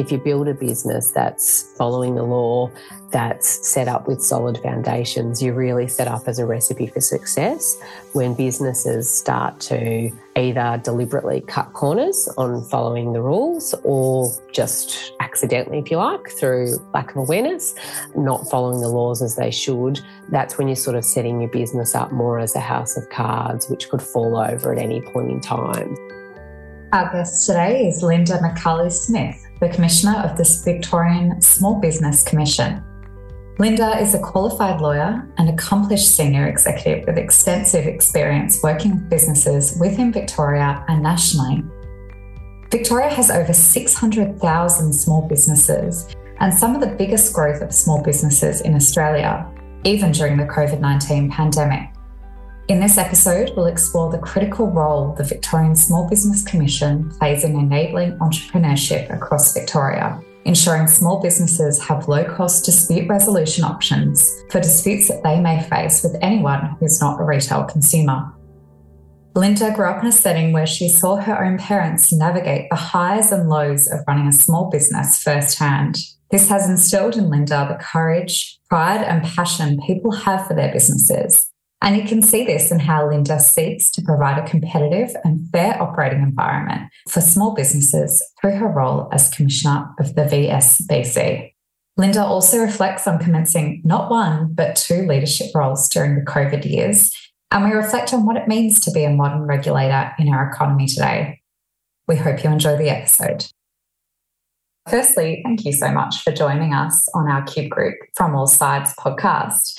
if you build a business that's following the law, that's set up with solid foundations, you're really set up as a recipe for success. When businesses start to either deliberately cut corners on following the rules or just accidentally, if you like, through lack of awareness, not following the laws as they should, that's when you're sort of setting your business up more as a house of cards, which could fall over at any point in time. Our guest today is Lynda McAlary-Smith, the Commissioner of the Victorian Small Business Commission. Lynda is a qualified lawyer and accomplished senior executive with extensive experience working with businesses within Victoria and nationally. Victoria has over 600,000 small businesses and some of the biggest growth of small businesses in Australia, even during the COVID 19 pandemic. In this episode, we'll explore the critical role the Victorian Small Business Commission plays in enabling entrepreneurship across Victoria, ensuring small businesses have low cost dispute resolution options for disputes that they may face with anyone who's not a retail consumer. Lynda grew up in a setting where she saw her own parents navigate the highs and lows of running a small business firsthand. This has instilled in Lynda the courage, pride, and passion people have for their businesses and you can see this in how Lynda seeks to provide a competitive and fair operating environment for small businesses through her role as Commissioner of the VSBC. Lynda also reflects on commencing not one, but two leadership roles during the COVID years, and we reflect on what it means to be a modern regulator in our economy today. We hope you enjoy the episode. Firstly, thank you so much for joining us on our Cube Group From All Sides podcast.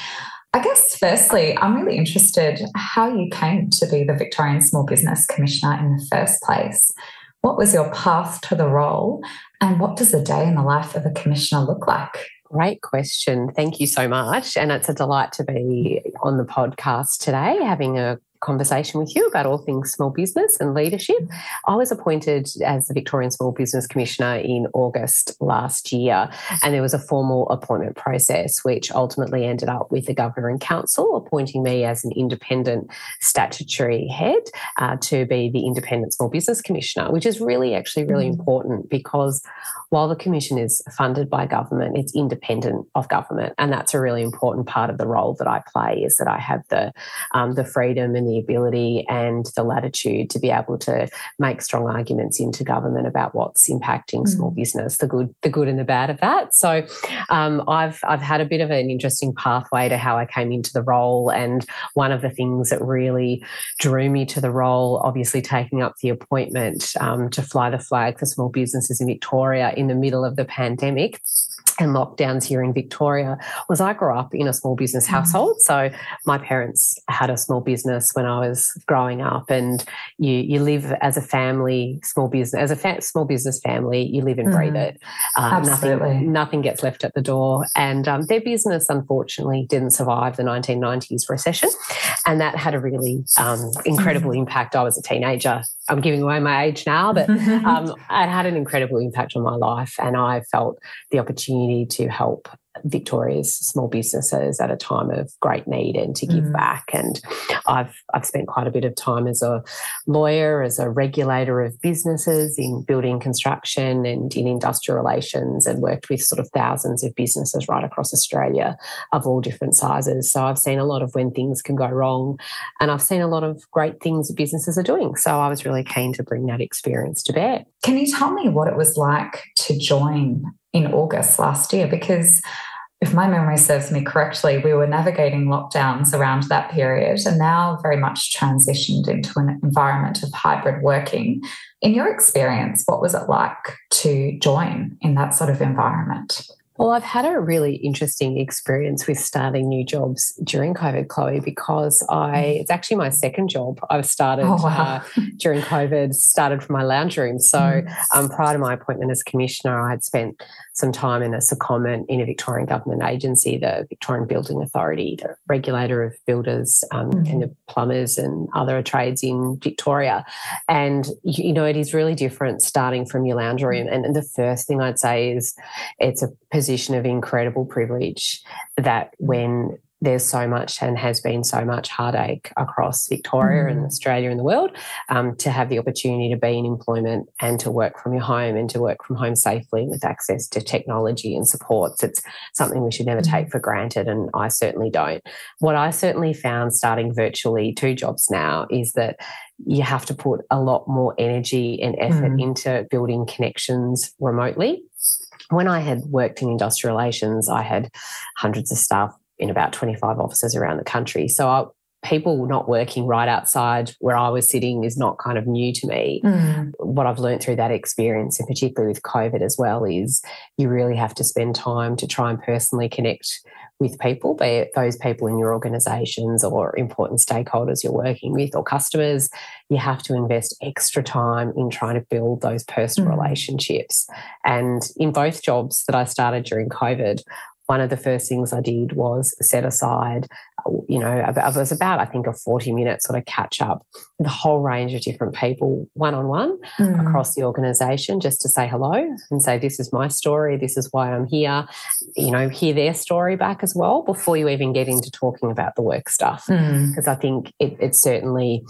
I guess, firstly, I'm really interested how you came to be the Victorian Small Business Commissioner in the first place. What was your path to the role, and what does a day in the life of a commissioner look like? Great question. Thank you so much. And it's a delight to be on the podcast today, having a conversation with you about all things small business and leadership. I was appointed as the Victorian Small Business Commissioner in August last year, and there was a formal appointment process, which ultimately ended up with the Governor and Council appointing me as an independent statutory head uh, to be the Independent Small Business Commissioner, which is really actually really mm. important because while the Commission is funded by government, it's independent of government, and that's a really important part of the role that I play. Is that I have the um, the freedom and the ability and the latitude to be able to make strong arguments into government about what's impacting mm. small business, the good, the good and the bad of that. So um, I've I've had a bit of an interesting pathway to how I came into the role, and one of the things that really drew me to the role, obviously taking up the appointment um, to fly the flag for small businesses in Victoria in the middle of the pandemic and lockdowns here in Victoria was I grew up in a small business mm. household. So my parents had a small business when I was growing up, and you you live as a family, small business as a fa- small business family. You live and breathe mm. it. Uh, nothing nothing gets left at the door. And um, their business unfortunately didn't survive the 1990s recession, and that had a really um, incredible mm. impact. I was a teenager. I'm giving away my age now, but um, it had an incredible impact on my life, and I felt the opportunity opportunity to help Victoria's small businesses at a time of great need and to give mm. back. And I've I've spent quite a bit of time as a lawyer, as a regulator of businesses in building construction and in industrial relations, and worked with sort of thousands of businesses right across Australia of all different sizes. So I've seen a lot of when things can go wrong, and I've seen a lot of great things that businesses are doing. So I was really keen to bring that experience to bear. Can you tell me what it was like to join in August last year because if my memory serves me correctly, we were navigating lockdowns around that period and now very much transitioned into an environment of hybrid working. In your experience, what was it like to join in that sort of environment? Well, I've had a really interesting experience with starting new jobs during COVID, Chloe, because I, mm. it's actually my second job I've started oh, wow. uh, during COVID, started from my lounge room. So mm. um, prior to my appointment as commissioner, I had spent some time in a secondment in a Victorian government agency, the Victorian Building Authority, the regulator of builders um, mm. and the plumbers and other trades in Victoria. And, you know, it is really different starting from your lounge room. And, and the first thing I'd say is it's a position of incredible privilege that when there's so much and has been so much heartache across Victoria mm. and Australia and the world um, to have the opportunity to be in employment and to work from your home and to work from home safely with access to technology and supports. It's something we should never take mm. for granted, and I certainly don't. What I certainly found starting virtually two jobs now is that you have to put a lot more energy and effort mm. into building connections remotely when I had worked in industrial relations, I had hundreds of staff in about 25 offices around the country. So I, people not working right outside where I was sitting is not kind of new to me. Mm. What I've learned through that experience, and particularly with COVID as well, is you really have to spend time to try and personally connect with people, be it those people in your organizations or important stakeholders you're working with or customers. You have to invest extra time in trying to build those personal mm. relationships. And in both jobs that I started during COVID, one of the first things I did was set aside, you know, it was about, I think, a 40 minute sort of catch up with a whole range of different people, one on one across the organization, just to say hello and say, this is my story, this is why I'm here, you know, hear their story back as well before you even get into talking about the work stuff. Because mm. I think it, it's certainly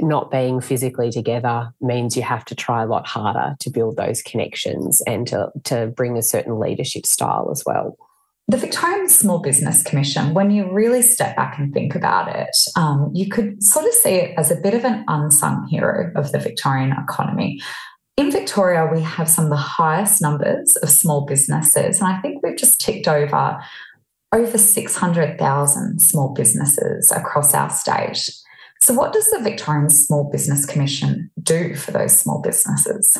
not being physically together means you have to try a lot harder to build those connections and to, to bring a certain leadership style as well. The Victorian Small Business Commission, when you really step back and think about it, um, you could sort of see it as a bit of an unsung hero of the Victorian economy. In Victoria, we have some of the highest numbers of small businesses, and I think we've just ticked over over 600,000 small businesses across our state. So, what does the Victorian Small Business Commission do for those small businesses?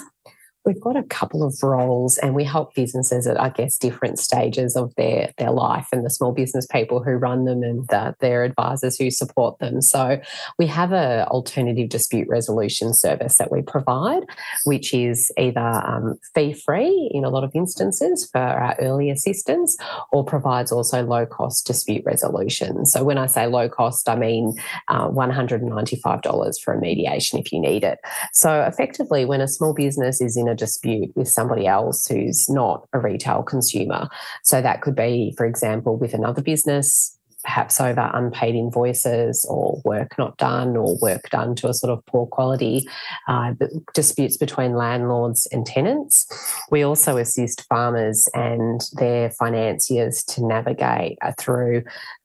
We've got a couple of roles and we help businesses at, I guess, different stages of their, their life and the small business people who run them and the, their advisors who support them. So we have an alternative dispute resolution service that we provide, which is either um, fee free in a lot of instances for our early assistance or provides also low cost dispute resolution. So when I say low cost, I mean uh, $195 for a mediation if you need it. So effectively, when a small business is in a dispute with somebody else who's not a retail consumer. So that could be, for example, with another business perhaps over unpaid invoices or work not done or work done to a sort of poor quality, uh, disputes between landlords and tenants. We also assist farmers and their financiers to navigate uh, through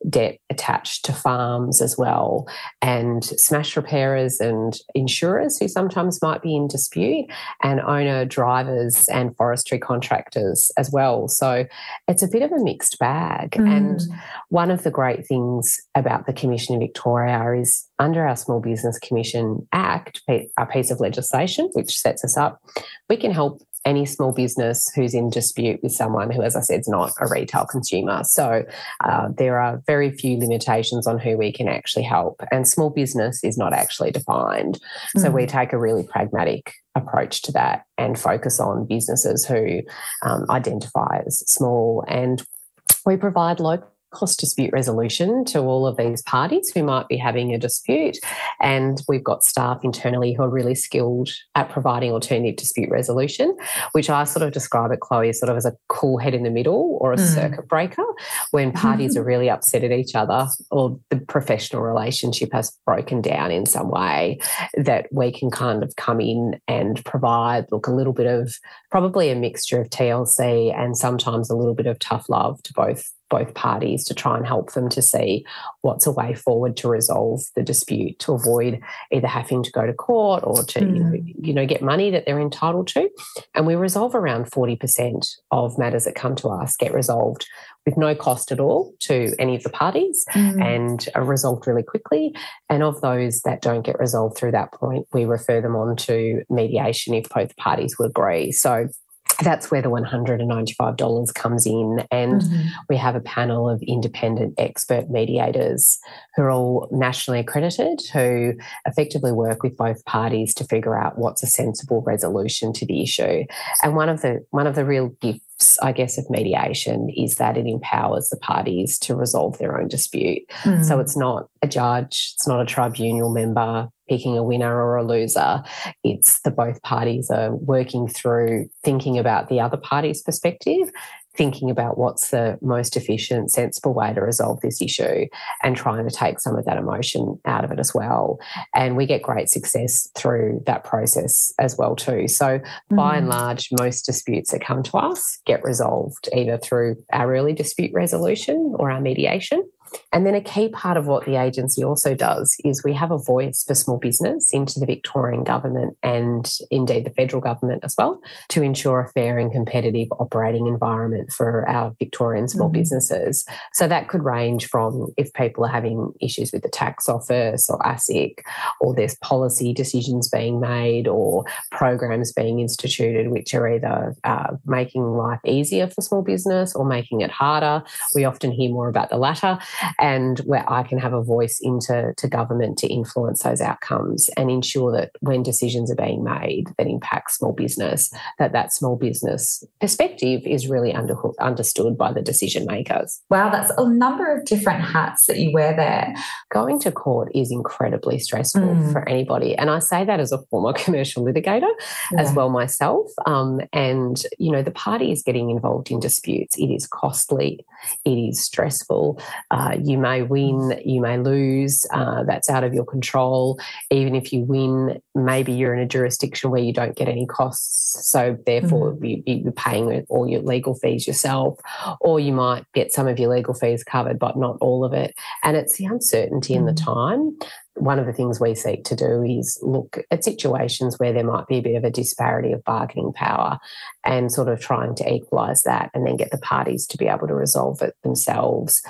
debt attached to farms as well, and smash repairers and insurers who sometimes might be in dispute, and owner drivers and forestry contractors as well. So it's a bit of a mixed bag. Mm. And one of the great great things about the Commission in Victoria is under our Small Business Commission Act, a piece of legislation which sets us up, we can help any small business who's in dispute with someone who, as I said, is not a retail consumer. So uh, there are very few limitations on who we can actually help, and small business is not actually defined. Mm-hmm. So we mm. take a really pragmatic approach to that and focus on businesses who um, identify as small and we provide local cost dispute resolution to all of these parties who might be having a dispute. And we've got staff internally who are really skilled at providing alternative dispute resolution, which I sort of describe it, Chloe, sort of as a cool head in the middle or a mm. circuit breaker when parties are really upset at each other or the professional relationship has broken down in some way that we can kind of come in and provide, look, a little bit of probably a mixture of TLC and sometimes a little bit of tough love to both both parties to try and help them to see what's a way forward to resolve the dispute to avoid either having to go to court or to mm. you, know, mm. you know get money that they're entitled to and we resolve around 40% of matters that come to us get resolved with no cost at all to any of the parties mm. and are resolved really quickly and of those that don't get resolved through that point we refer them on to mediation if both parties would agree so that's where the $195 comes in. And mm-hmm. we have a panel of independent expert mediators who are all nationally accredited, who effectively work with both parties to figure out what's a sensible resolution to the issue. And one of the one of the real gifts I guess, of mediation is that it empowers the parties to resolve their own dispute. Mm. So it's not a judge, it's not a tribunal member picking a winner or a loser. It's the both parties are working through thinking about the other party's perspective, thinking about what's the most efficient, sensible way to resolve this issue and trying to take some of that emotion out of it as well. And we get great success through that process as well too. So mm. by and mm. large, most disputes that come to us get resolved either through our early dispute resolution or our mediation and then a key part of what the agency also does is we have a voice for small business into the Victorian government and indeed the federal government as well to ensure a fair and competitive operating environment for our Victorian small mm-hmm. businesses. So that could range from if people are having issues with the tax office or ASIC, or there's policy decisions being made or programs being instituted which are either uh, making life easier for small business or making it harder. We often hear more about the latter and where I can have a voice into to government to influence those outcomes and ensure that when decisions are being made that impact small business, that that small business perspective is really under, understood by the decision makers. Wow, that's a number of different hats that you wear there. Going to court is incredibly stressful mm. for anybody, and I say that as a former commercial litigator yeah. as well myself. Um, and you know, the party is getting involved in disputes. It is costly. It is stressful. Uh, uh, you may win, you may lose. Uh, that's out of your control. Even if you win, maybe you're in a jurisdiction where you don't get any costs. So, therefore, mm-hmm. you, are paying all your legal fees yourself, or you might get some of your legal fees covered, but not all of it. And it's the uncertainty mm-hmm. in the time one of the things we seek to do is look at situations where there might be a bit of a disparity of bargaining power and sort of trying to equalise that and then get the parties to be able to resolve it themselves.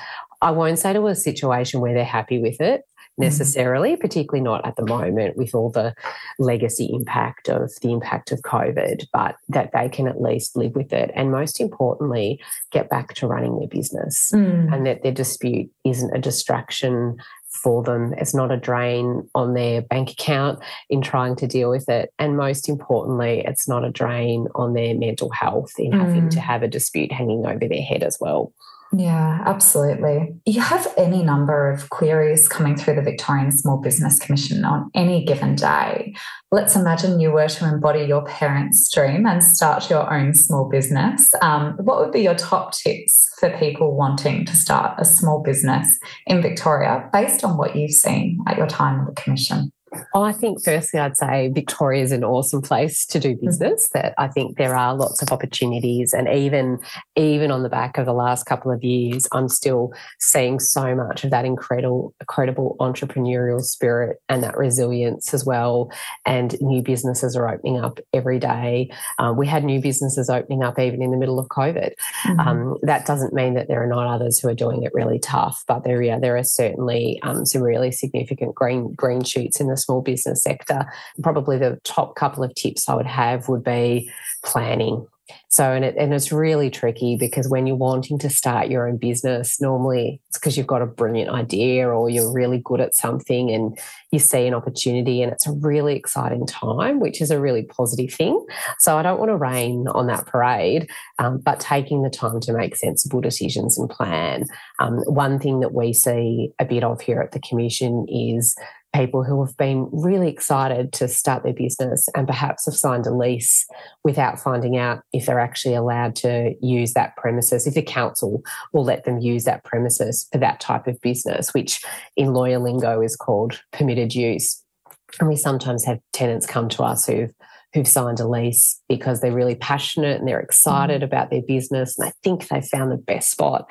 I won't say to a situation where they're happy with it mm-hmm. necessarily, mm-hmm. particularly not at the moment with all the legacy impact of the impact of COVID, but that they can at least live with it. And most importantly, get back to running their business mm. and that their dispute isn't a distraction for them. It's not a drain on their bank account in trying to deal with it. And most importantly, it's not a drain on their mental health in mm. having to have a dispute hanging over their head as well. Yeah, absolutely. You have any number of queries coming through the Victorian Small Business Commission on any given day. Let's imagine you were to embody your parents' dream and start your own small business. Um, what would be your top tips for people wanting to start a small business in Victoria based on what you've seen at your time at the Commission? Oh, I think firstly, I'd say Victoria is an awesome place to do mm-hmm. business. Mm-hmm. That I think there are lots of opportunities, and even even on the back of the last couple of years, I'm still seeing so much of that incredible, incredible entrepreneurial spirit and that resilience as well. And new businesses are opening up every day. Um, we had new businesses opening up even in the middle of COVID. Mm-hmm. Um, that doesn't mean that there are not others who are doing it really tough, but there, yeah, there are certainly um, some really significant green green shoots in the small business sector, probably the top couple of tips I would have would be planning. So, and, it, and it's really tricky because when you're wanting to start your own business, normally it's because you've got a brilliant idea or you're really good at something and you see an opportunity and it's a really exciting time, which is a really positive thing. So, I don't want to rain on that parade, um, but taking the time to make sensible decisions and plan. Um, one thing that we see a bit of here at the Commission is people who have been really excited to start their business and perhaps have signed a lease without finding out if they're actually allowed to use that premises, if the council will let them use that premises for that type of business, which in lawyer lingo is called permitted use. And we sometimes have tenants come to us who've who've signed a lease because they're really passionate and they're excited mm. about their business and they think they've found the best spot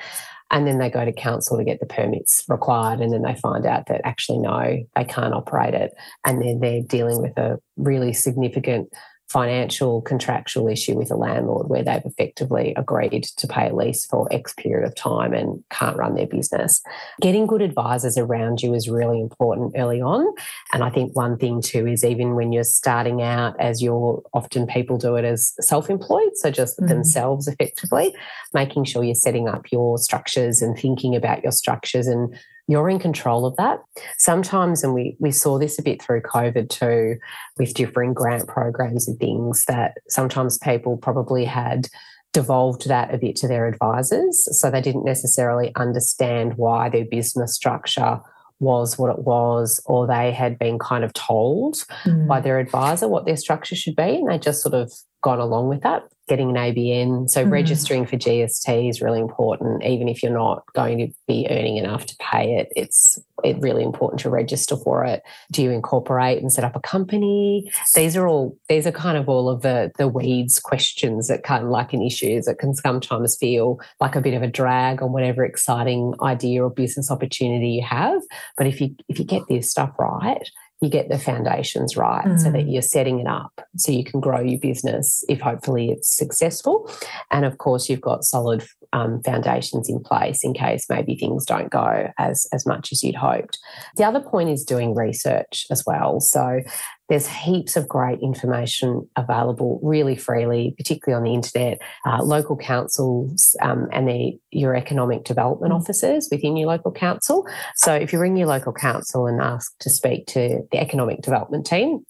and then they go to council to get the permits required and then they find out that actually no they can't operate it. And then they're dealing with a really significant financial contractual issue with a landlord where they've effectively agreed to pay a lease for X period of time and can't run their business. Getting good advisors around you is really important early on. And I think one thing too is even when you're starting out, as you're often people do it as self employed, so just mm-hmm. themselves effectively, making sure you're setting up your structures and thinking about your structures and you're in control of that. Sometimes, and we, we saw this a bit through COVID too, with different grant programs and things, that sometimes people probably had devolved that a bit to their advisors. So they didn't necessarily understand why their business structure was what it was, or they had been kind of told mm. by their advisor what their structure should be. And they just sort of gone along with that getting an ABN. So mm. registering for GST is really important, even if you're not going to be earning enough to pay it. It's it's really important to register for it. Do you incorporate and set up a company? These are all these are kind of all of the the weeds questions that kind of like an issue that can sometimes feel like a bit of a drag on whatever exciting idea or business opportunity you have. But if you if you get this stuff right, you get the foundations right mm. so that mm. you're setting it up so you can grow your business if hopefully it's successful. And of course, you've got solid um, foundations in place in case maybe things don't go as, as much as you'd hoped. The other point is doing research as well. So there's heaps of great information available really freely, particularly on the internet. Uh, local councils um, and the, your economic development mm. officers within your local council. So if you ring your local council and ask to speak to the economic development team,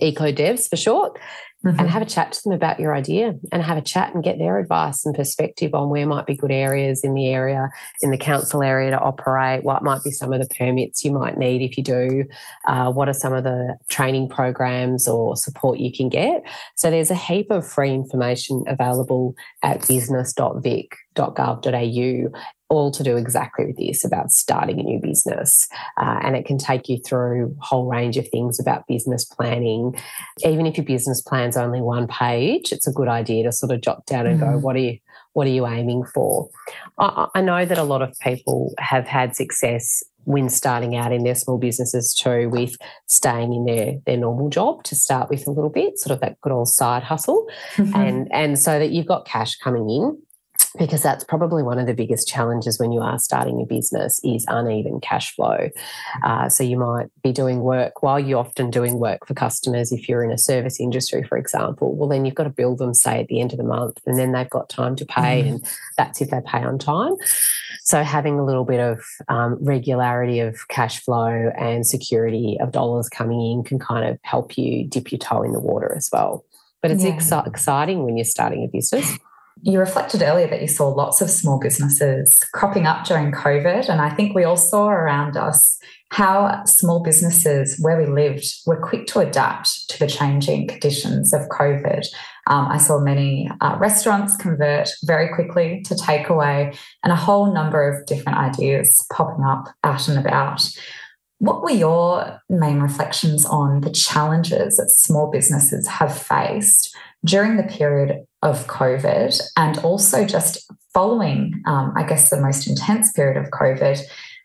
Eco Devs for short, mm-hmm. and have a chat to them about your idea and have a chat and get their advice and perspective on where might be good areas in the area, in the council area to operate, what might be some of the permits you might need if you do, uh, what are some of the training programs or support you can get. So there's a heap of free information available at business.vic.gov.au all to do exactly with this about starting a new business. Uh, and it can take you through a whole range of things about business planning. Even if your business plan's only one page, it's a good idea to sort of jot down and mm. go, what are you what are you aiming for? I, I know that a lot of people have had success when starting out in their small businesses too with staying in their their normal job to start with a little bit sort of that good old side hustle mm-hmm. and and so that you've got cash coming in because that's probably one of the biggest challenges when you are starting a business is uneven cash flow. Uh, so you might be doing work while you're often doing work for customers. If you're in a service industry, for example, well then you've got to bill them say at the end of the month, and then they've got time to pay, mm. and that's if they pay on time. So having a little bit of um, regularity of cash flow and security of dollars coming in can kind of help you dip your toe in the water as well. But it's yeah. ex- exciting when you're starting a business. You reflected earlier that you saw lots of small businesses cropping up during COVID. And I think we all saw around us how small businesses where we lived were quick to adapt to the changing conditions of COVID. Um, I saw many uh, restaurants convert very quickly to takeaway and a whole number of different ideas popping up out and about. What were your main reflections on the challenges that small businesses have faced during the period of COVID and also just following, um, I guess, the most intense period of COVID,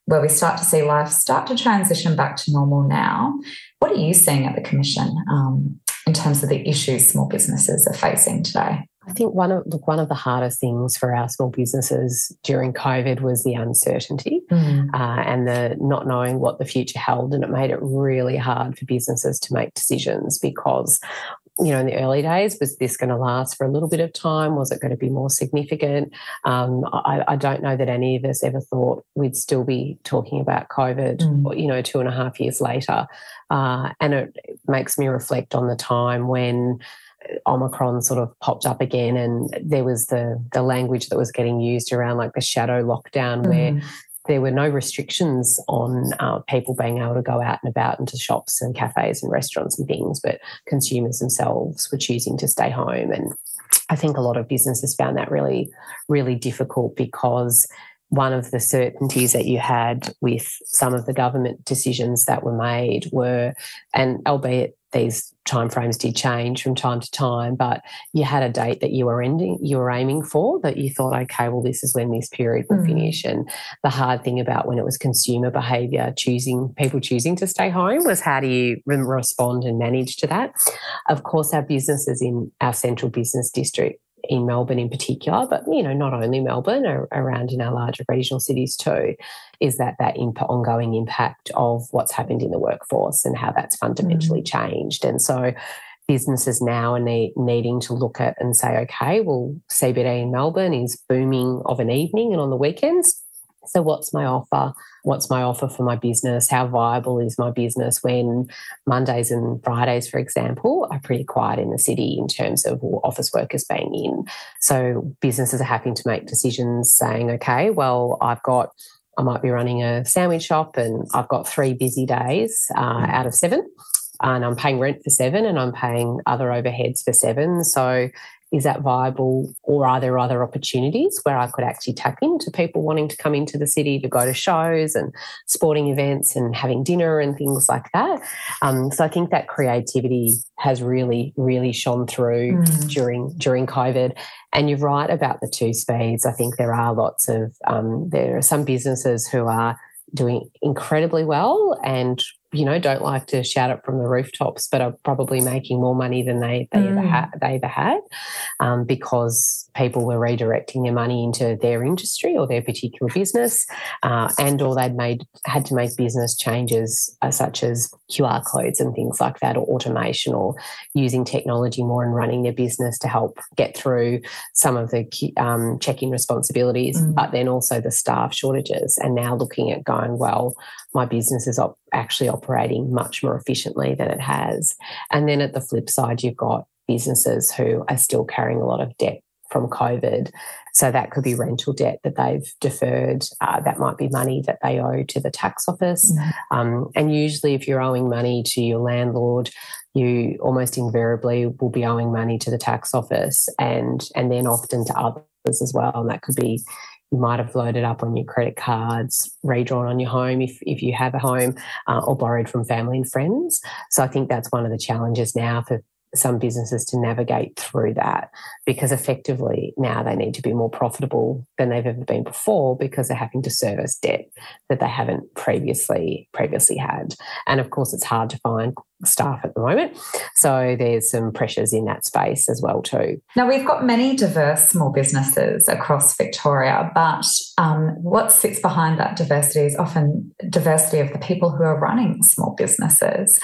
where we start to see life start to transition back to normal now. What are you seeing at the Commission um, in terms of the issues small businesses are facing today? I think one of look one of the hardest things for our small businesses during COVID was the uncertainty mm. uh, and the not knowing what the future held, and it made it really hard for businesses to make decisions because you know, in the early days, was this going to last for a little bit of time? Was it going to be more significant? Um, I, I, don't know that any of us ever thought we'd still be talking about COVID, mm. you know, two and a half years later. Uh, and it makes me reflect on the time when Omicron sort of popped up again, and there was the the language that was getting used around like the shadow lockdown, mm. where there were no restrictions on uh, people being able to go out and about into shops and cafes and restaurants and things, but consumers themselves were choosing to stay home. And I think a lot of businesses found that really, really difficult because one of the certainties that you had with some of the government decisions that were made were, and albeit these timeframes did change from time to time, but you had a date that you were ending, you were aiming for that you thought, okay, well, this is when this period will mm. finish. And the hard thing about when it was consumer behaviour, choosing people choosing to stay home was how do you respond and manage to that? Of course, our businesses in our central business district in Melbourne in particular, but you know, not only Melbourne, around in our larger regional cities too, is that that imp- ongoing impact of what's happened in the workforce and how that's fundamentally mm. changed. And so businesses now are need, needing to look at and say, okay, well, CBD in Melbourne is booming of an evening and on the weekends. So, what's my offer? What's my offer for my business? How viable is my business when Mondays and Fridays, for example, are pretty quiet in the city in terms of office workers being in? So, businesses are having to make decisions saying, okay, well, I've got I might be running a sandwich shop and I've got three busy days uh, out of seven and I'm paying rent for seven and I'm paying other overheads for seven. So is that viable or are there other opportunities where I could actually tap into people wanting to come into the city to go to shows and sporting events and having dinner and things like that? Um, so I think that creativity has really, really shone through mm. during during COVID. And you're right about the two speeds. I think there are lots of um, there are some businesses who are doing incredibly well and you know don't like to shout it from the rooftops but are probably making more money than they they mm. ever had they ever had um, because people were redirecting their money into their industry or their particular business uh, and or they'd made had to make business changes uh, such as QR codes and things like that or automation or using technology more and running their business to help get through some of the um, check-in responsibilities mm. but then also the staff shortages and now looking at going well my business is op- actually operating much more efficiently than it has. And then at the flip side, you've got businesses who are still carrying a lot of debt from COVID. So that could be rental debt that they've deferred. Uh, that might be money that they owe to the tax office. Mm-hmm. Um, and usually, if you're owing money to your landlord, you almost invariably will be owing money to the tax office and and then often to others as well. And that could be you might have loaded up on your credit cards, redrawn on your home if, if you have a home, uh, or borrowed from family and friends. So I think that's one of the challenges now for some businesses to navigate through that because effectively now they need to be more profitable than they've ever been before because they're having to service debt that they haven't previously previously had. And of course it's hard to find staff at the moment. So there's some pressures in that space as well too. Now we've got many diverse small businesses across victoria but um, what sits behind that diversity is often diversity of the people who are running small businesses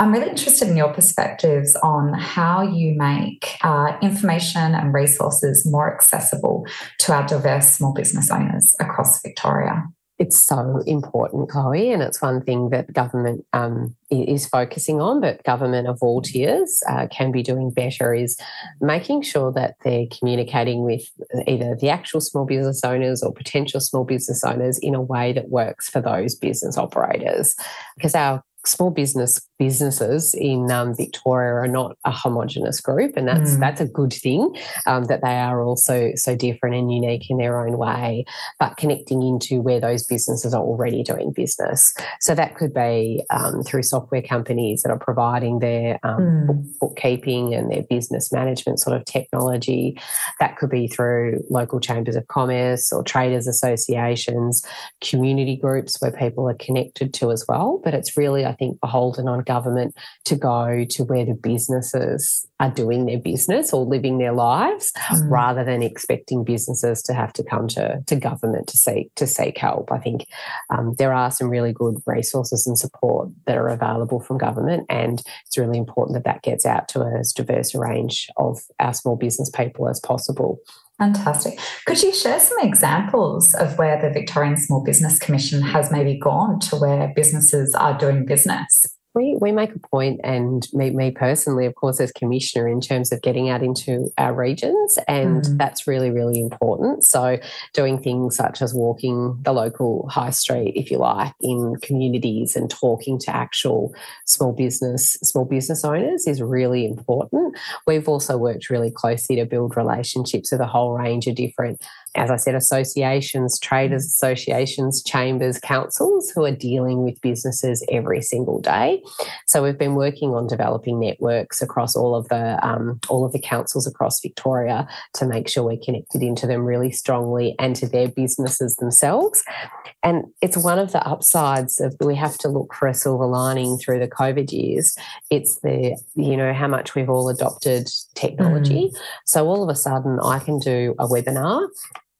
I'm really interested in your perspectives on how you make uh, information and resources more accessible to our diverse small business owners across Victoria. It's so important, Chloe, and it's one thing that government um, is focusing on, but government of all tiers uh, can be doing better is making sure that they're communicating with either the actual small business owners or potential small business owners in a way that works for those business operators. Because our small business businesses in um, Victoria are not a homogenous group, and that's mm. that's a good thing um, that they are also so different and unique in their own way. But connecting into where those businesses are already doing business, so that could be um, through software companies that are providing their um, mm. bookkeeping and their business management sort of technology. That could be through local chambers of commerce or traders associations, community groups where people are connected to as well. But it's really I think, beholden on government to go to where the businesses are doing their business or living their lives mm. rather than expecting businesses to have to come to, to government to seek to seek help. I think um, there are some really good resources and support that are available from government, and it's really important that that gets out to as diverse a range of our small business people as possible. Fantastic. Could you share some examples of where the Victorian Small Business Commission has maybe gone to where businesses are doing business? We, we make a point, and me, me personally, of course, as commissioner, in terms of getting out into our regions, and mm. that's really, really important. So, doing things such as walking the local high street, if you like, in communities and talking to actual small business small business owners is really important. We've also worked really closely to build relationships with a whole range of different as I said, associations, traders associations, chambers, councils who are dealing with businesses every single day. So we've been working on developing networks across all of the um, all of the councils across Victoria to make sure we're connected into them really strongly and to their businesses themselves. And it's one of the upsides of we have to look for a silver lining through the COVID years. It's the you know how much we've all adopted technology. Mm. So all of a sudden, I can do a webinar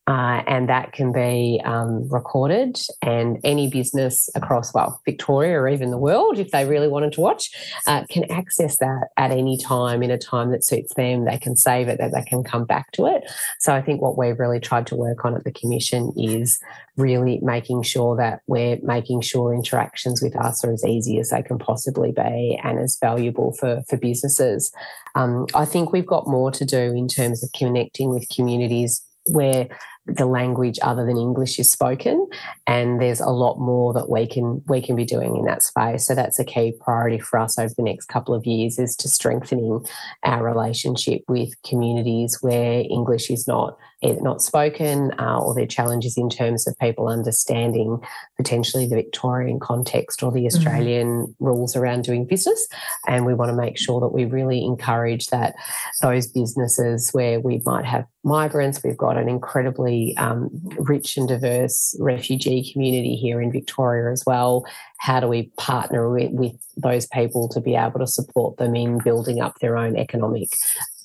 uh, and that can be um, recorded. And any business across, well, Victoria or even the world, if they really wanted to watch, uh, can access that at any time in a time that suits them. They can save it, that they can come back to it. So I think what we've really tried to work on at the Commission is really making sure that we're making sure interactions with us are as easy as they can possibly be and as valuable for, for businesses. Um, I think we've got more to do in terms of connecting with communities where the language other than English is spoken, and there's a lot more that we can we can be doing in that space. So that's a key priority for us over the next couple of years is to strengthening our relationship with communities where English is not not spoken uh, or their challenges in terms of people understanding potentially the Victorian context or the mm-hmm. Australian mm-hmm. rules around doing business. And we want to make sure that we really encourage that those businesses where we might have migrants, we've got an incredibly um, rich and diverse refugee community here in Victoria as well. How do we partner with, with those people to be able to support them in building up their own economic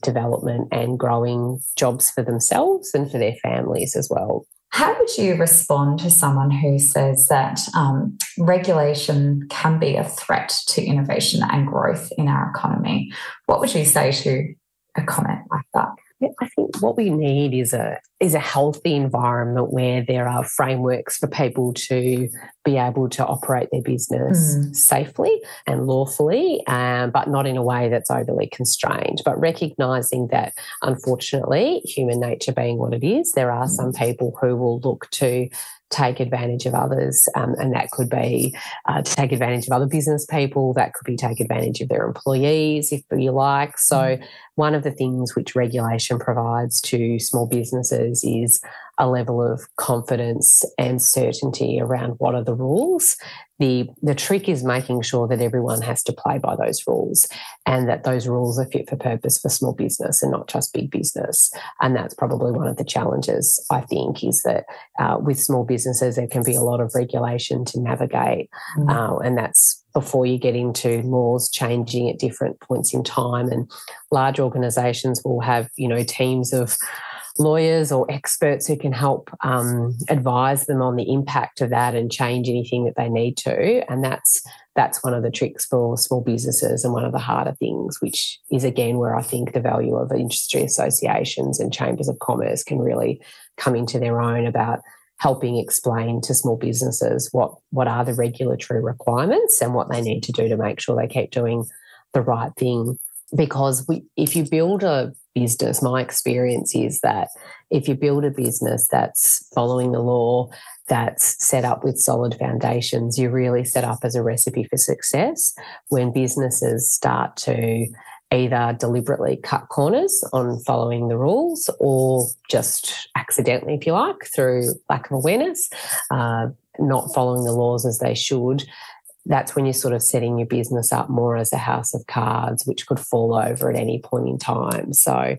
development and growing jobs for themselves and for their families as well. How would you respond to someone who says that um, regulation can be a threat to innovation and growth in our economy? What would you say to a comment like that? I think what we need is a is a healthy environment where there are frameworks for people to be able to operate their business mm. safely and lawfully, um, but not in a way that's overly constrained. But recognizing that, unfortunately, human nature being what it is, there are some people who will look to take advantage of others. Um, and that could be uh, to take advantage of other business people, that could be take advantage of their employees, if you like. So, mm. one of the things which regulation provides to small businesses is a level of confidence and certainty around what are the rules. The, the trick is making sure that everyone has to play by those rules and that those rules are fit for purpose for small business and not just big business. And that's probably one of the challenges, I think, is that uh, with small businesses, there can be a lot of regulation to navigate. Mm. Uh, and that's before you get into laws changing at different points in time. And large organizations will have, you know, teams of lawyers or experts who can help um, advise them on the impact of that and change anything that they need to. And that's that's one of the tricks for small businesses and one of the harder things, which is again where I think the value of industry associations and chambers of commerce can really come into their own about helping explain to small businesses what what are the regulatory requirements and what they need to do to make sure they keep doing the right thing because we, if you build a business, my experience is that if you build a business that's following the law, that's set up with solid foundations, you're really set up as a recipe for success. When businesses start to either deliberately cut corners on following the rules or just accidentally, if you like, through lack of awareness, uh, not following the laws as they should, that's when you're sort of setting your business up more as a house of cards, which could fall over at any point in time. So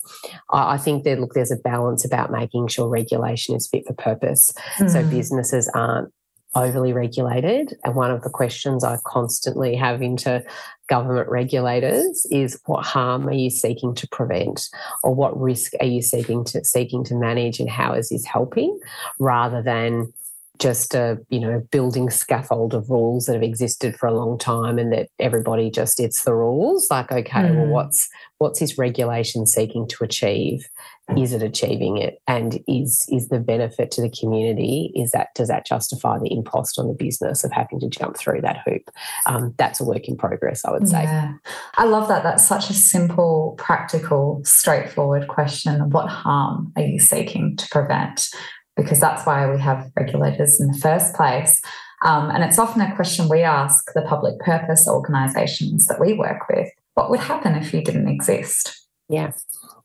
I think that look, there's a balance about making sure regulation is fit for purpose. Mm. So businesses aren't overly regulated. And one of the questions I constantly have into government regulators is what harm are you seeking to prevent or what risk are you seeking to seeking to manage and how is this helping rather than just a you know building scaffold of rules that have existed for a long time and that everybody just it's the rules. Like okay mm. well what's what's this regulation seeking to achieve? Is it achieving it? And is is the benefit to the community is that does that justify the impost on the business of having to jump through that hoop? Um, that's a work in progress i would say. Yeah. i love that. That's such a simple practical straightforward question. What harm are you seeking to prevent because that's why we have regulators in the first place. Um, and it's often a question we ask the public purpose organisations that we work with what would happen if you didn't exist? Yeah,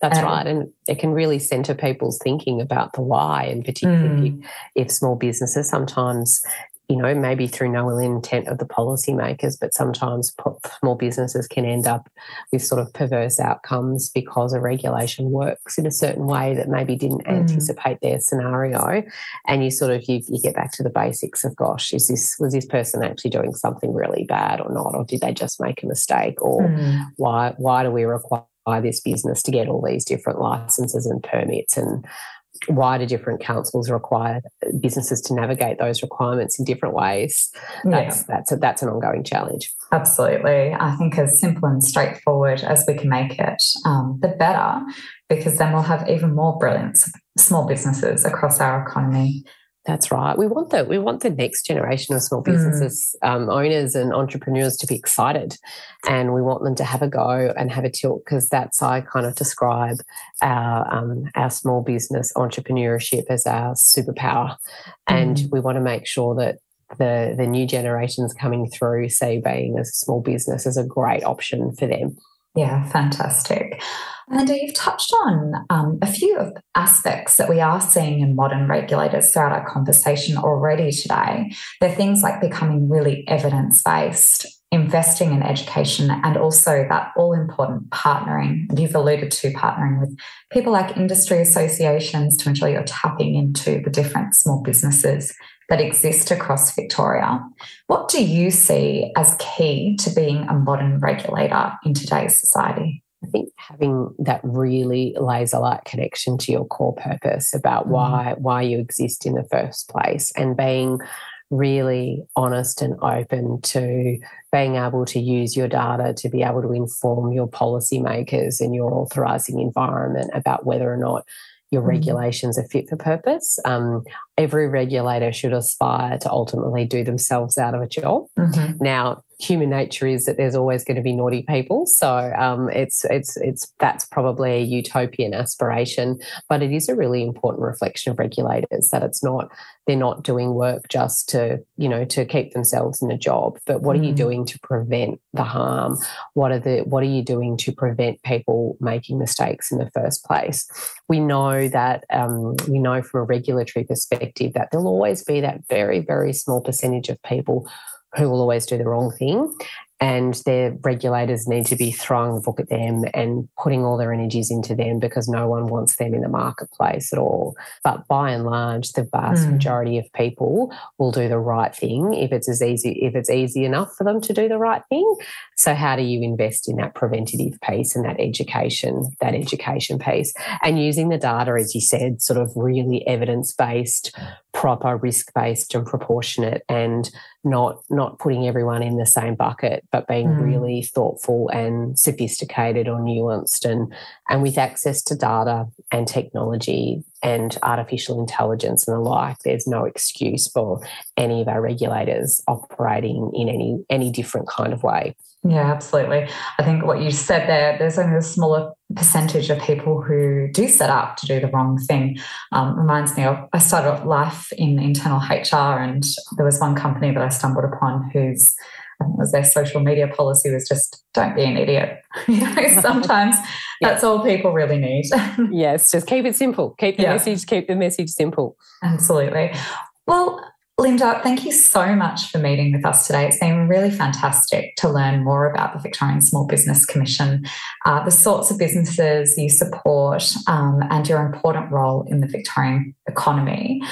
that's um, right. And it can really centre people's thinking about the why, and particularly mm. if, if small businesses sometimes you know, maybe through no ill intent of the policymakers, but sometimes small businesses can end up with sort of perverse outcomes because a regulation works in a certain way that maybe didn't mm. anticipate their scenario. And you sort of you, you get back to the basics of gosh, is this was this person actually doing something really bad or not, or did they just make a mistake, or mm. why why do we require this business to get all these different licenses and permits and why do different councils require businesses to navigate those requirements in different ways? That's yeah. that's a, that's an ongoing challenge. Absolutely, I think as simple and straightforward as we can make it, um, the better, because then we'll have even more brilliant small businesses across our economy That's right. We want the we want the next generation of small businesses mm. um, owners and entrepreneurs to be excited, and we want them to have a go and have a tilt because that's how I kind of describe our um, our small business entrepreneurship as our superpower, and mm. we want to make sure that the the new generations coming through see being a small business is a great option for them. Yeah, fantastic. Amanda, you've touched on um, a few of aspects that we are seeing in modern regulators throughout our conversation already today. They're things like becoming really evidence based, investing in education, and also that all important partnering. You've alluded to partnering with people like industry associations to ensure you're tapping into the different small businesses that exist across Victoria. What do you see as key to being a modern regulator in today's society? I think having that really laser light connection to your core purpose about mm. why why you exist in the first place and being really honest and open to being able to use your data to be able to inform your policymakers and your authorising environment about whether or not your mm. regulations are fit for purpose. Um, every regulator should aspire to ultimately do themselves out of a job. Mm-hmm. Now, human nature is that there's always going to be naughty people. So um, it's it's it's that's probably a utopian aspiration, but it is a really important reflection of regulators that it's not they're not doing work just to you know to keep themselves in a job, but what mm. are you mm. doing to prevent the harm? What are the what are you doing to prevent people making mistakes in the first place? We know that um, we know from a regulatory perspective that there'll always be that very very small percentage of people who will always do the wrong thing and their regulators need to be throwing the book at them and putting all their energies into them because no one wants them in the marketplace at all. But by and large, the vast mm. majority of people will do the right thing if it's as easy if it's easy enough for them to do the right thing. So how do you invest in that preventative piece and that education, that education piece? And using the data, as you said, sort of really evidence-based, proper, risk-based and proportionate and not not putting everyone in the same bucket but being mm. really thoughtful and sophisticated or nuanced and and with access to data and technology and artificial intelligence and the like there's no excuse for any of our regulators operating in any any different kind of way yeah absolutely i think what you said there there's only a smaller percentage of people who do set up to do the wrong thing um, reminds me of i started life in internal hr and there was one company that i stumbled upon whose was their social media policy was just don't be an idiot. you know, sometimes that's all people really need. yes, just keep it simple. Keep the yeah. message, keep the message simple. Absolutely. Well, Lynda, thank you so much for meeting with us today. It's been really fantastic to learn more about the Victorian Small Business Commission, uh, the sorts of businesses you support, um, and your important role in the Victorian economy.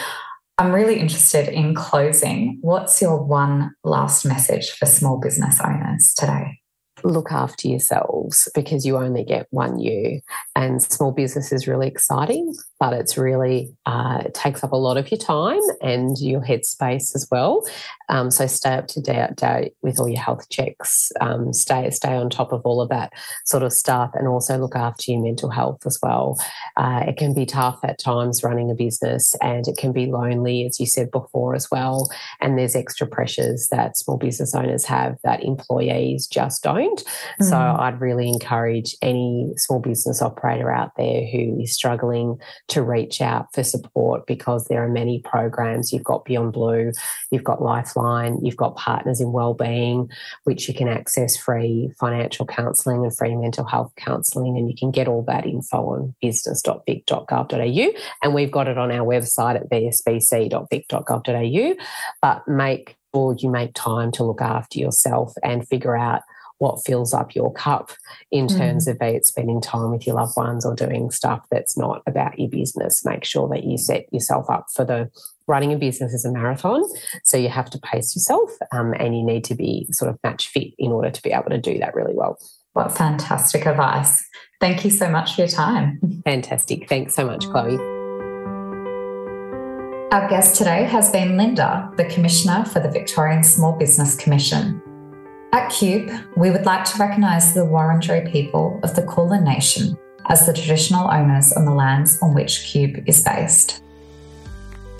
I'm really interested in closing. What's your one last message for small business owners today? look after yourselves because you only get one you. And small business is really exciting, but it's really uh, it takes up a lot of your time and your headspace as well. Um, so stay up to date, date, with all your health checks. Um, stay stay on top of all of that sort of stuff, and also look after your mental health as well. Uh, it can be tough at times running a business, and it can be lonely, as you said before as well. And there's extra pressures that small business owners have that employees just don't. Mm. So I'd really encourage any small business operator out there who is struggling to reach out for support because there are many programs. You've got Beyond Blue, you've got Lifeline, you've got Partners in Wellbeing, which you can access free financial counselling and free mental health counselling. And you can get all that info on business.vic.gov.au. And we've got it on our website at vsbc.vic.gov.au. But make sure you make time to look after yourself and figure out what fills up your cup in terms mm. of be it spending time with your loved ones or doing stuff that's not about your business. Make sure that you set yourself up for the running a business is a marathon. So you have to pace yourself um, and you need to be sort of match fit in order to be able to do that really well. What fantastic advice. Thank you so much for your time. Fantastic. Thanks so much, Chloe. Our guest today has been Lynda, the Commissioner for the Victorian Small Business Commission. At Cube, we would like to recognise the Wurundjeri people of the Kulin Nation as the traditional owners on the lands on which Cube is based.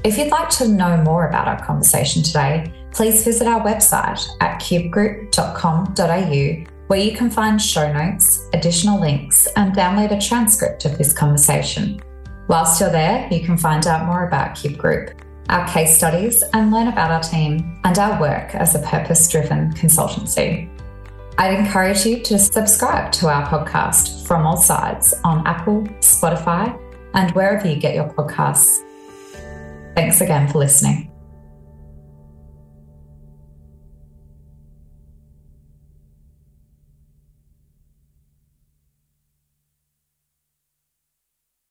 If you'd like to know more about our conversation today, please visit our website at cubegroup.com.au where you can find show notes, additional links, and download a transcript of this conversation. Whilst you're there, you can find out more about Cube Group, our case studies, and learn about our team and our work as a purpose driven consultancy. I'd encourage you to subscribe to our podcast from all sides on Apple, Spotify, and wherever you get your podcasts. Thanks again for listening.